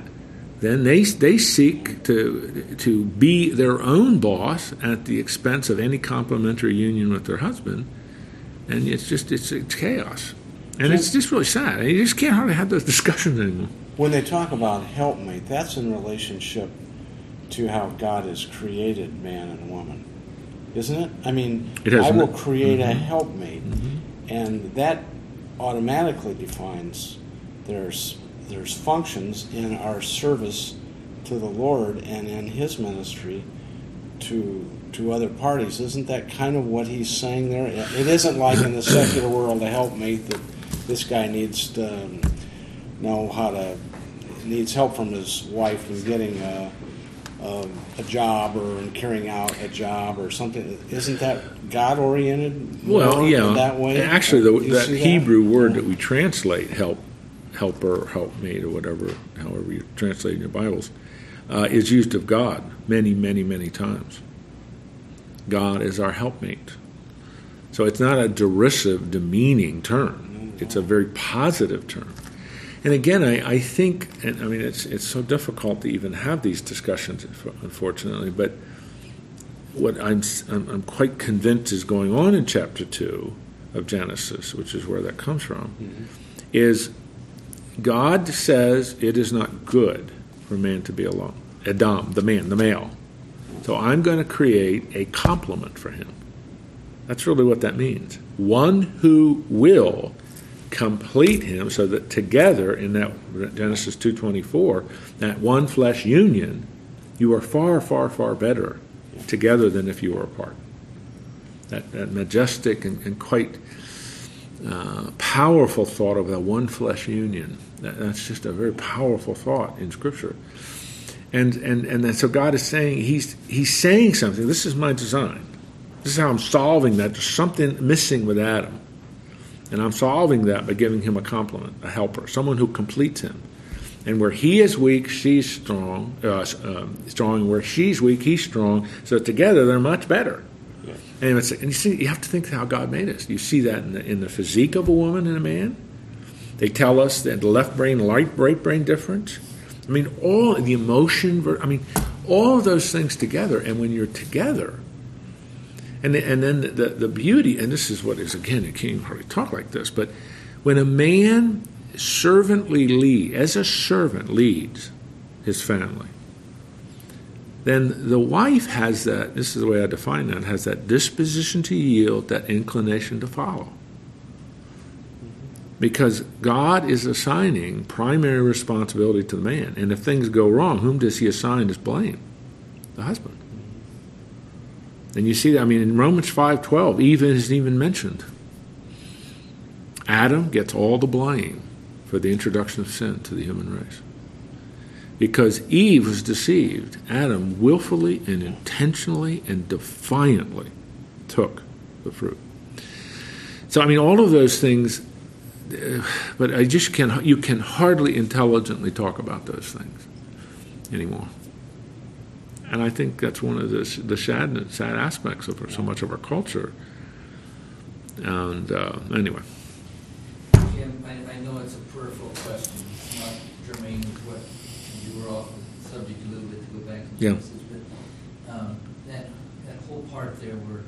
then they they seek to to be their own boss at the expense of any complementary union with their husband, and it's just it's, it's chaos, and it's just really sad. You just can't hardly have those discussions anymore.
When they talk about helpmate, that's in relationship to how God has created man and woman, isn't it? I mean,
It
I will create a
Mhm.
helpmate, and that automatically defines there's there's functions in our service to the Lord and in His ministry to to other parties. Isn't that kind of what he's saying there? It isn't like in the secular world a helpmate that this guy needs to know how to needs help from his wife in getting a, a, a job or in carrying out a job or something. Isn't that God oriented?
Well, yeah.
that way.
Actually, the, that Hebrew word
Yeah.
that we translate help, helper, helpmate, or whatever, however you translate in your Bibles, uh, is used of God many, many, many times. God is our helpmate. So it's not a derisive, demeaning term. It's a very positive term. And again, I, I think, and I mean, it's it's so difficult to even have these discussions, unfortunately. But what I'm I'm, I'm quite convinced is going on in chapter two of Genesis, which is where that comes from, mm-hmm. is God says it is not good for man to be alone. Adam, the man, the male. So I'm going to create a complement for him. That's really what that means. One who will complete him so that together in that Genesis 2:24, that one flesh union, you are far far far better together than if you were apart. That, that majestic and, and quite uh, powerful thought of that one flesh union. That, that's just a very powerful thought in Scripture. And and and so God is saying he's he's saying something. This is my design. This is how I'm solving that. There's something missing with Adam, and I'm solving that by giving him a complement, a helper, someone who completes him. And where he is weak, she's strong. Uh, um, strong. Where she's weak, he's strong. So together, they're much better.
Yeah.
And, it's, and you see, you have to think how God made us. You see that in the, in the physique of a woman and a man. They tell us that the left brain, light, right brain difference. I mean, all the emotion. I mean, all of those things together. And when you're together, and and then the, the beauty, and this is what is again, you can't hardly talk like this, but when a man servantly lead, as a servant leads his family, then the wife has that. This is the way I define that: has that disposition to yield, that inclination to follow. Because God is assigning primary responsibility to the man, and if things go wrong, whom does He assign as blame? The husband. And you see that, I mean, in Romans 5.12, Eve isn't even mentioned. Adam gets all the blame for the introduction of sin to the human race. Because Eve was deceived, Adam willfully and intentionally and defiantly took the fruit. So, I mean, all of those things, uh, but I just can't. you can hardly intelligently talk about those things anymore. And I think that's one of the, the sad, sad aspects of so much of our culture. And uh, anyway,
Jim, I, I know it's a peripheral question, not germane to what, you were off the subject a little bit to go back to
Yeah.
Genesis, but, um, that, that whole part there where,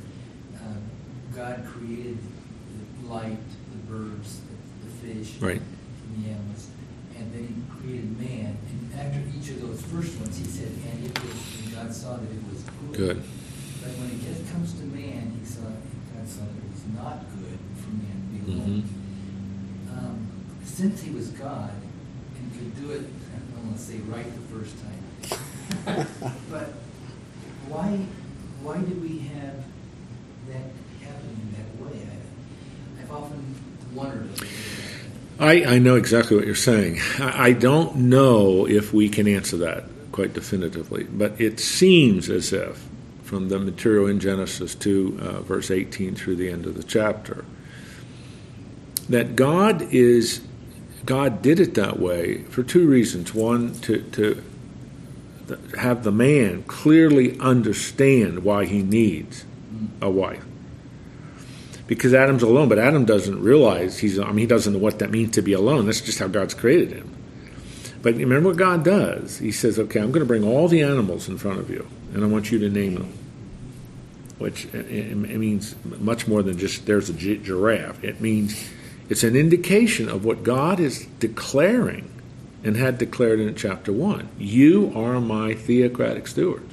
uh, God created the light, the birds, the, the fish.
Right.
And the animals, and then he created man, and after each of those first ones, he said, and it was, God saw that it was good.
good.
But when it comes to man, he saw, God saw that it was not good for man to be alone.
Mhm.
Um, since he was God and could do it, I don't want to say right the first time, [laughs] but why, why do we have that happen in that way? I, I've often wondered.
I, I know exactly what you're saying. I, I don't know if we can answer that quite definitively, but it seems as if, from the material in Genesis 2, uh, verse 18 through the end of the chapter, that God is God did it that way for two reasons. One, to to have the man clearly understand why he needs a wife. Because Adam's alone, but Adam doesn't realize he's, I mean, he doesn't know what that means to be alone. That's just how God's created him. But remember what God does? He says, okay, I'm going to bring all the animals in front of you, and I want you to name them. Which uh, it, it means much more than just there's a giraffe. It means it's an indication of what God is declaring and had declared in chapter 1. You are my theocratic steward.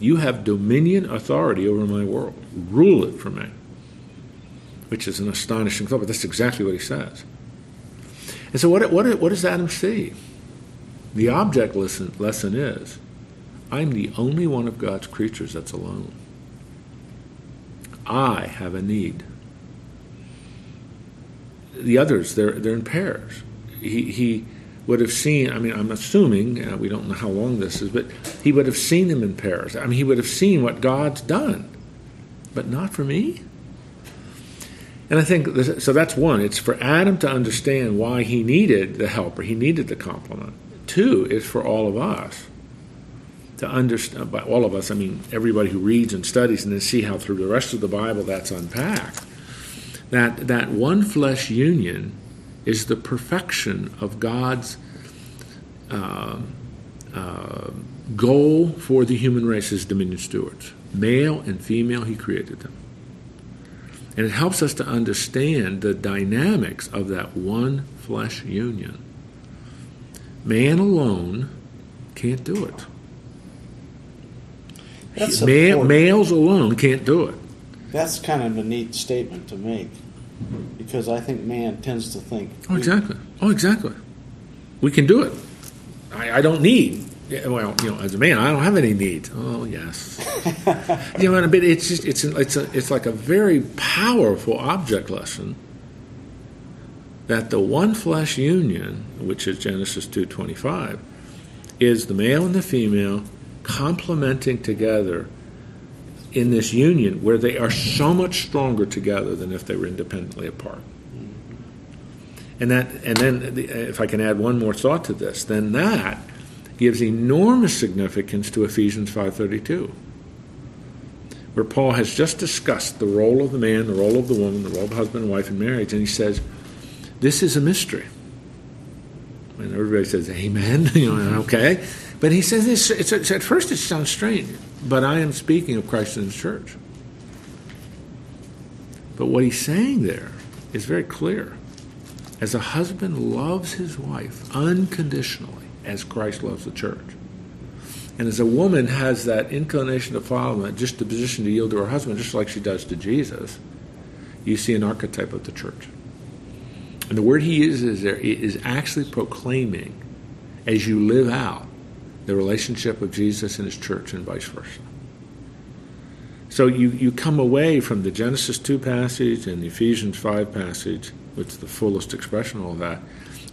You have dominion authority over my world. Rule it for me. Which is an astonishing thought, but that's exactly what he says. And so, what, what, what does Adam see? The object lesson, lesson is I'm the only one of God's creatures that's alone. I have a need. The others, they're, they're in pairs. He, he would have seen, I mean, I'm assuming, uh, we don't know how long this is, but he would have seen them in pairs. I mean, he would have seen what God's done, but not for me. And I think, this, so that's one. It's for Adam to understand why he needed the helper, he needed the complement. Two is for all of us to understand, by all of us, I mean everybody who reads and studies and then see how through the rest of the Bible that's unpacked, that, that one flesh union is the perfection of God's uh, uh, goal for the human race as dominion stewards. Male and female, He created them. And it helps us to understand the dynamics of that one flesh union. Man alone can't do it.
That's
Ma- males alone can't do it.
That's kind of a neat statement to make because I think man tends to think.
Oh, exactly. Oh, exactly. We can do it. I, I don't need. Well, you know, as a man, I don't have any needs. Oh, yes. [laughs] you know, but it's just it's it's a, it's like a very powerful object lesson that the one flesh union, which is Genesis two twenty five, is the male and the female complementing together in this union where they are so much stronger together than if they were independently apart. And that, and then, the, if I can add one more thought to this, then that gives enormous significance to Ephesians five thirty two, where Paul has just discussed the role of the man, the role of the woman, the role of husband and wife in marriage, and he says, "This is a mystery." And everybody says, "Amen." [laughs] you know, okay, but he says this. It's, it's, at first, it sounds strange, but I am speaking of Christ and His church. But what he's saying there is very clear. As a husband loves his wife unconditionally, as Christ loves the church, and as a woman has that inclination to follow him, just the position to yield to her husband, just like she does to Jesus, you see an archetype of the church. And the word he uses there is actually proclaiming, as you live out, the relationship of Jesus and his church and vice versa. So you, you come away from the Genesis 2 passage and the Ephesians 5 passage, which is the fullest expression of all that,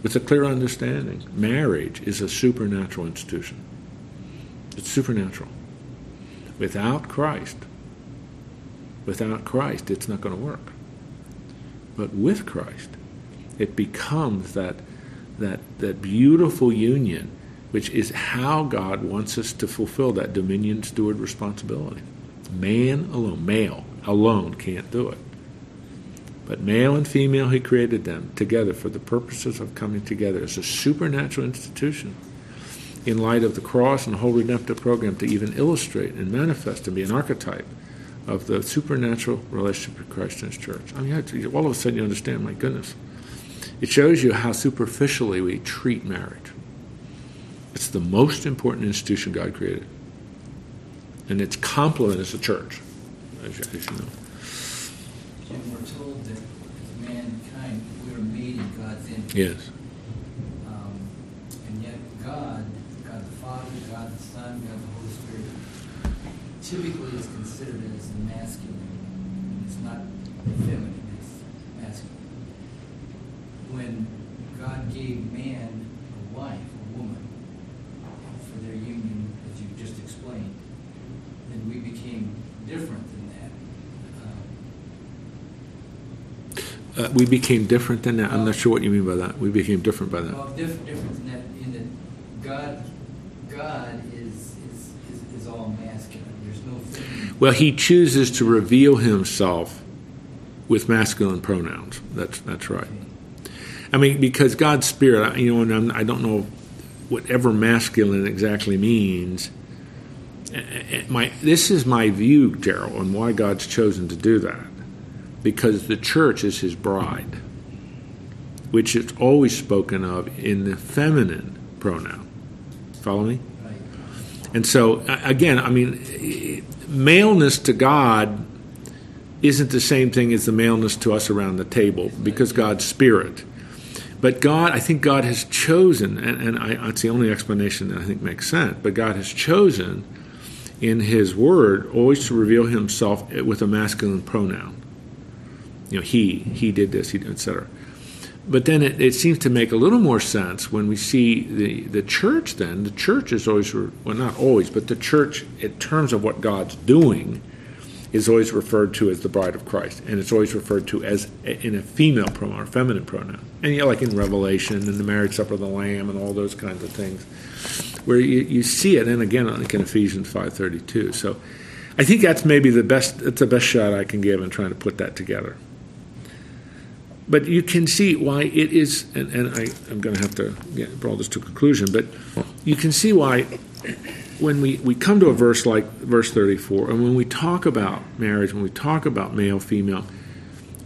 with a clear understanding. Marriage is a supernatural institution. It's supernatural. Without Christ, without Christ, it's not going to work. But with Christ, it becomes that, that, that beautiful union, which is how God wants us to fulfill that dominion steward responsibility. Man alone, male alone can't do it. But male and female, he created them together for the purposes of coming together as a supernatural institution in light of the cross and the whole redemptive program to even illustrate and manifest and be an archetype of the supernatural relationship with Christ and his church. I mean, all of a sudden you understand, my goodness. It shows you how superficially we treat marriage. It's the most important institution God created. And its complement is the church, as you, as you know.
Jim, we're told that as mankind, we are made in God's image.
Yes.
Um, and yet God, God the Father, God the Son, God the Holy Spirit, typically is considered as masculine. And it's not feminine. When God gave man a wife, a woman, for their union, as you just explained, then we became different than that. Um,
Uh, we became different than that. I'm not sure what you mean by that. We became different by that.
Well, diff- difference in that, in that God, God is is is all masculine, there's no feminine.
Well, he chooses to reveal himself with masculine pronouns. That's that's right. I mean, because God's spirit, you know, and I'm, I don't know whatever masculine exactly means. My this is my view, Gerald, on why God's chosen to do that, because the church is His bride, which is always spoken of in the feminine pronoun. Follow me? And so, again, I mean, maleness to God isn't the same thing as the maleness to us around the table because God's spirit. But God, I think God has chosen, and, and I, that's the only explanation that I think makes sense, but God has chosen in His Word always to reveal Himself with a masculine pronoun. You know, He, He did this, He etc. But then it, it seems to make a little more sense when we see the, the church then. The church is always, well, not always, but the church, in terms of what God's doing, is always referred to as the bride of Christ. And it's always referred to as a- in a female pronoun or feminine pronoun. And you know, like in Revelation and the marriage supper of the Lamb and all those kinds of things, where you, you see it, and again, like in Ephesians 5.32. So I think that's maybe the best, that's the best shot I can give in trying to put that together but you can see why it is, and, and I, I'm going to have to get, draw this to a conclusion, but you can see why when we, we come to a verse like verse 34, and when we talk about marriage, when we talk about male, female,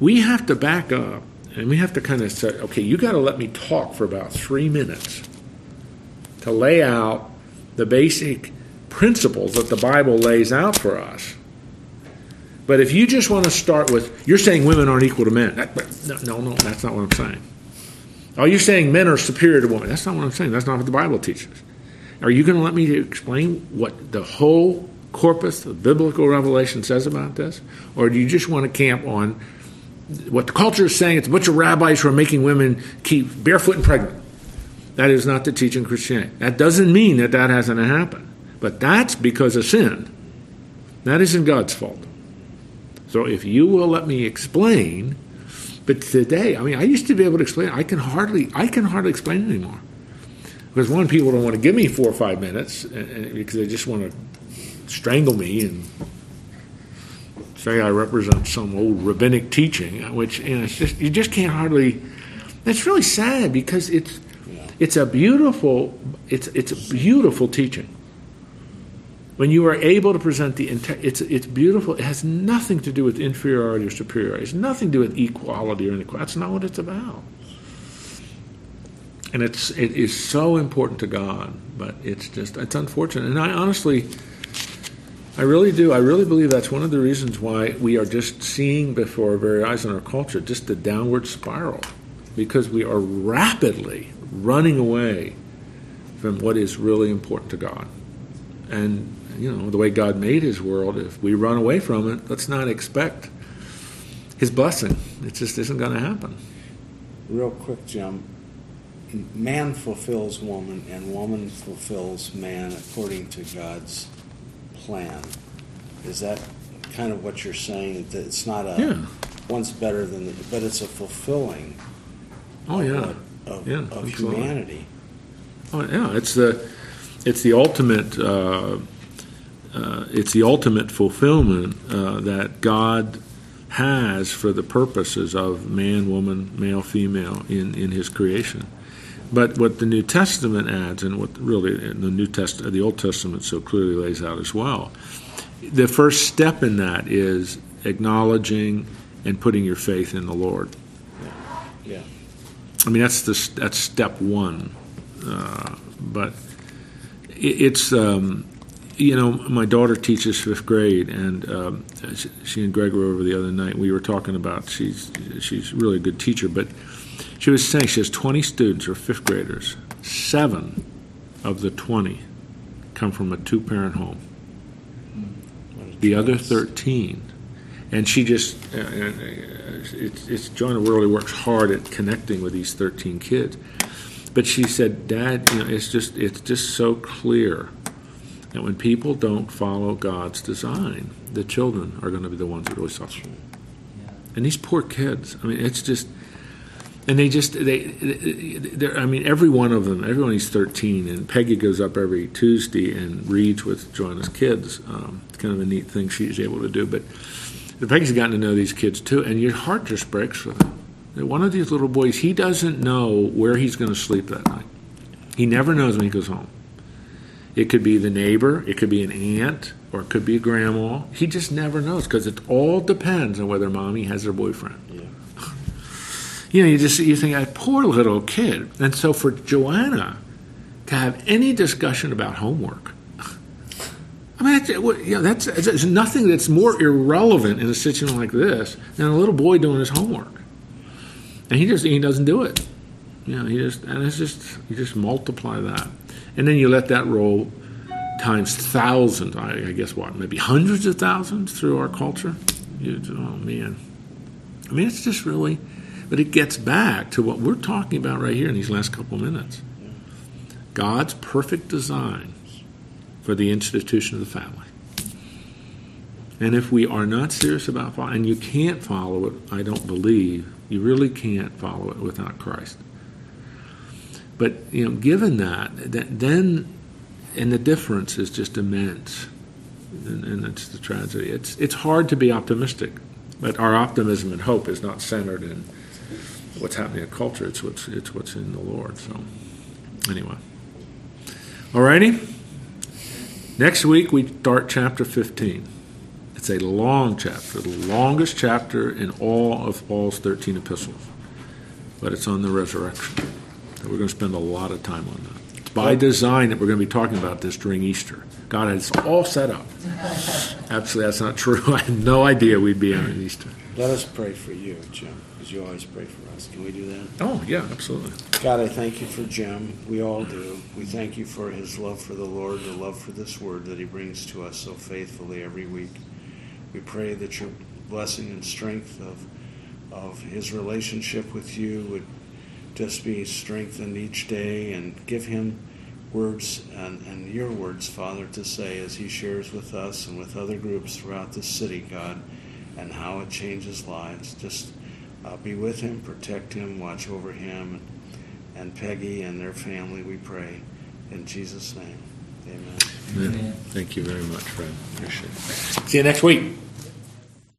we have to back up and we have to kind of say, okay, you got to let me talk for about three minutes to lay out the basic principles that the Bible lays out for us. But if you just want to start with, you're saying women aren't equal to men. That- no, no, no, that's not what I'm saying. Are you saying men are superior to women? That's not what I'm saying. That's not what the Bible teaches. Are you going to let me explain what the whole corpus of biblical revelation says about this? Or do you just want to camp on what the culture is saying? It's a bunch of rabbis who are making women keep barefoot and pregnant. That is not the teaching of Christianity. That doesn't mean that that hasn't happened. But that's because of sin. That isn't God's fault. So if you will let me explain, but today, I mean, I used to be able to explain. I can hardly, I can hardly explain anymore. Because one, people don't want to give me four or five minutes and, and- because they just want to strangle me and say I represent some old rabbinic teaching, which you know, it's just you just can't hardly. It's really sad because it's it's a beautiful it's it's a beautiful teaching. When you are able to present the entire, it's it's beautiful. It has nothing to do with inferiority or superiority. It's nothing to do with equality or inequality. That's not what it's about. And it's it is so important to God, but it's just it's unfortunate. And I honestly, I really do. I really believe that's one of the reasons why we are just seeing before our very eyes in our culture just the downward spiral, because we are rapidly running away from what is really important to God. And you know the way God made His world, if we run away from it, let's not expect His blessing. It just isn't going to happen.
Real quick, Jim. Man fulfills woman, and woman fulfills man according to God's plan. Is that kind of what you're saying? That it's not a
Yeah.
one's better than the, but it's a fulfilling.
Oh
of
yeah.
of,
Yeah,
of humanity.
Oh, yeah, it's the it's the ultimate uh, uh, it's the ultimate fulfillment uh, that God has for the purposes of man, woman, male, female in, in His creation. But what the New Testament adds, and what really the New Test the Old Testament so clearly lays out as well, the first step in that is acknowledging and putting your faith in the Lord.
Yeah.
I mean, that's the that's step one. Uh, but it, it's um, you know, my daughter teaches fifth grade, and um, she, she and Greg were over the other night. We were talking about she's she's really a good teacher, but she was saying she has twenty students or fifth graders. Seven of the twenty come from a two-parent home. The other 13. And she just, uh, uh, it's, it's Joanna really works hard at connecting with these 13 kids. But she said, Dad, you know, it's just, it's just so clear that when people don't follow God's design, the children are going to be the ones that really suffer.
Yeah.
And these poor kids, I mean, it's just, and they just they, they're, I mean, every one of them. Everyone is thirteen, and Peggy goes up every Tuesday and reads with Joanna's kids. Um, it's kind of a neat thing she's able to do. But Peggy's gotten to know these kids too, and your heart just breaks for them. One of these little boys, he doesn't know where he's going to sleep that night. He never knows when he goes home. It could be the neighbor, it could be an aunt, or it could be a grandma. He just never knows because it all depends on whether mommy has her boyfriend. You know, you just you think, that poor little kid. And so for Joanna to have any discussion about homework, I mean, that's, you know, that's, that's nothing that's more irrelevant in a situation like this than a little boy doing his homework, and he just he doesn't do it. You know, he just and it's just you just multiply that, and then you let that roll times thousands. I, I guess what maybe hundreds of thousands through our culture. You, oh man, I mean, it's just really, but it gets back to what we're talking about right here in these last couple minutes. God's perfect design for the institution of the family. And if we are not serious about following, and you can't follow it, I don't believe, you really can't follow it without Christ. But, you know, given that, that then, and the difference is just immense. And, and the tragedy. It's, it's hard to be optimistic, but our optimism and hope is not centered in what's happening in culture. It's what's, it's what's in the Lord. So, anyway. All righty? Next week, we start chapter 15. It's a long chapter, the longest chapter in all of Paul's 13 epistles. But it's on the resurrection. And we're going to spend a lot of time on that. It's by design that we're going to be talking about this during Easter. God has all set up. Absolutely, that's not true. [laughs] I had no idea we'd be on Easter.
Let us pray for you, Jim, because you always pray for us. Can we do that?
Oh, yeah, absolutely.
God, I thank you for Jim. We all do. We thank you for his love for the Lord, the love for this word that he brings to us so faithfully every week. We pray that your blessing and strength of, of his relationship with you would just be strengthened each day and give him words and, and your words, Father, to say as he shares with us and with other groups throughout the city, God, and how it changes lives. Just uh, be with him, protect him, watch over him, and, and Peggy and their family, we pray. In Jesus' name, amen.
Amen. Thank you very much, Fred. Appreciate it. See you next week.